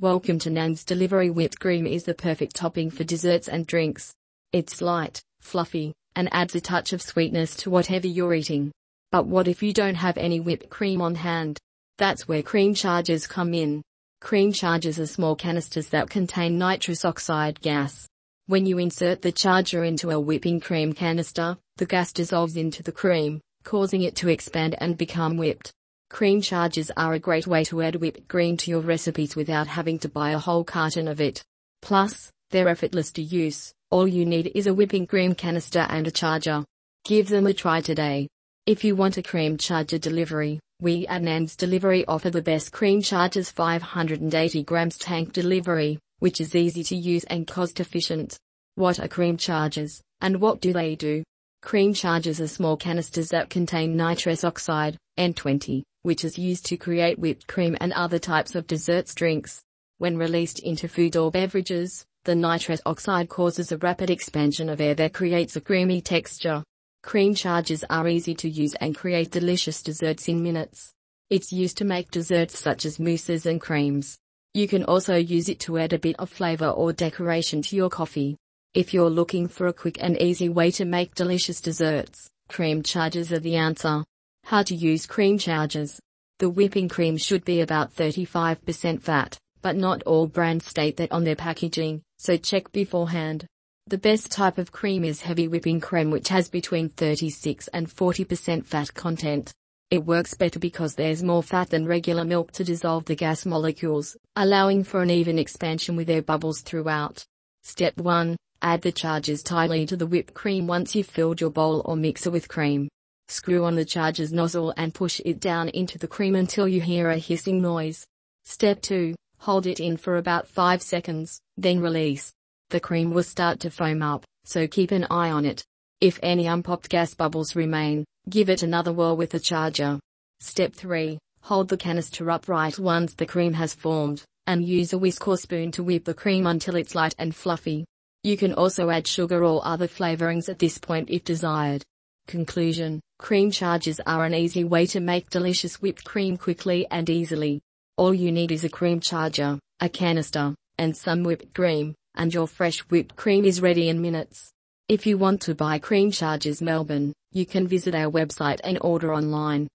Welcome to Nangs Delivery Whipped cream is the perfect topping for desserts and drinks. It's light, fluffy, and adds a touch of sweetness to whatever you're eating. But what if you don't have any whipped cream on hand? That's where cream chargers come in. Cream chargers are small canisters that contain nitrous oxide gas. When you insert the charger into a whipping cream canister, the gas dissolves into the cream, causing it to expand and become whipped. Cream chargers are a great way to add whipped cream to your recipes without having to buy a whole carton of it. Plus, they're effortless to use. All you need is a whipping cream canister and a charger. Give them a try today. If you want a cream charger delivery, we at Nangs Delivery offer the best cream chargers 580 grams tank delivery, which is easy to use and cost efficient. What are cream chargers, and what do they do? Cream chargers are small canisters that contain nitrous oxide, N2O, which is used to create whipped cream and other types of desserts drinks. When released into food or beverages, the nitrous oxide causes a rapid expansion of air that creates a creamy texture. Cream chargers are easy to use and create delicious desserts in minutes. It's used to make desserts such as mousses and creams. You can also use it to add a bit of flavor or decoration to your coffee. If you're looking for a quick and easy way to make delicious desserts, cream chargers are the answer. How to use cream chargers. The whipping cream should be about 35% fat, but not all brands state that on their packaging, so check beforehand. The best type of cream is heavy whipping cream which has between 36 and 40% fat content. It works better because there's more fat than regular milk to dissolve the gas molecules, allowing for an even expansion with air bubbles throughout. Step 1. Add the chargers tightly to the whipped cream once you've filled your bowl or mixer with cream. Screw on the charger's nozzle and push it down into the cream until you hear a hissing noise. Step 2. Hold it in for about 5 seconds, then release. The cream will start to foam up, so keep an eye on it. If any unpopped gas bubbles remain, give it another whirl with the charger. Step 3. Hold the canister upright once the cream has formed, and use a whisk or spoon to whip the cream until it's light and fluffy. You can also add sugar or other flavorings at this point if desired. Conclusion Cream chargers are an easy way to make delicious whipped cream quickly and easily. All you need is a cream charger, a canister, and some whipped cream, and your fresh whipped cream is ready in minutes. If you want to buy Cream Chargers Melbourne, you can visit our website and order online.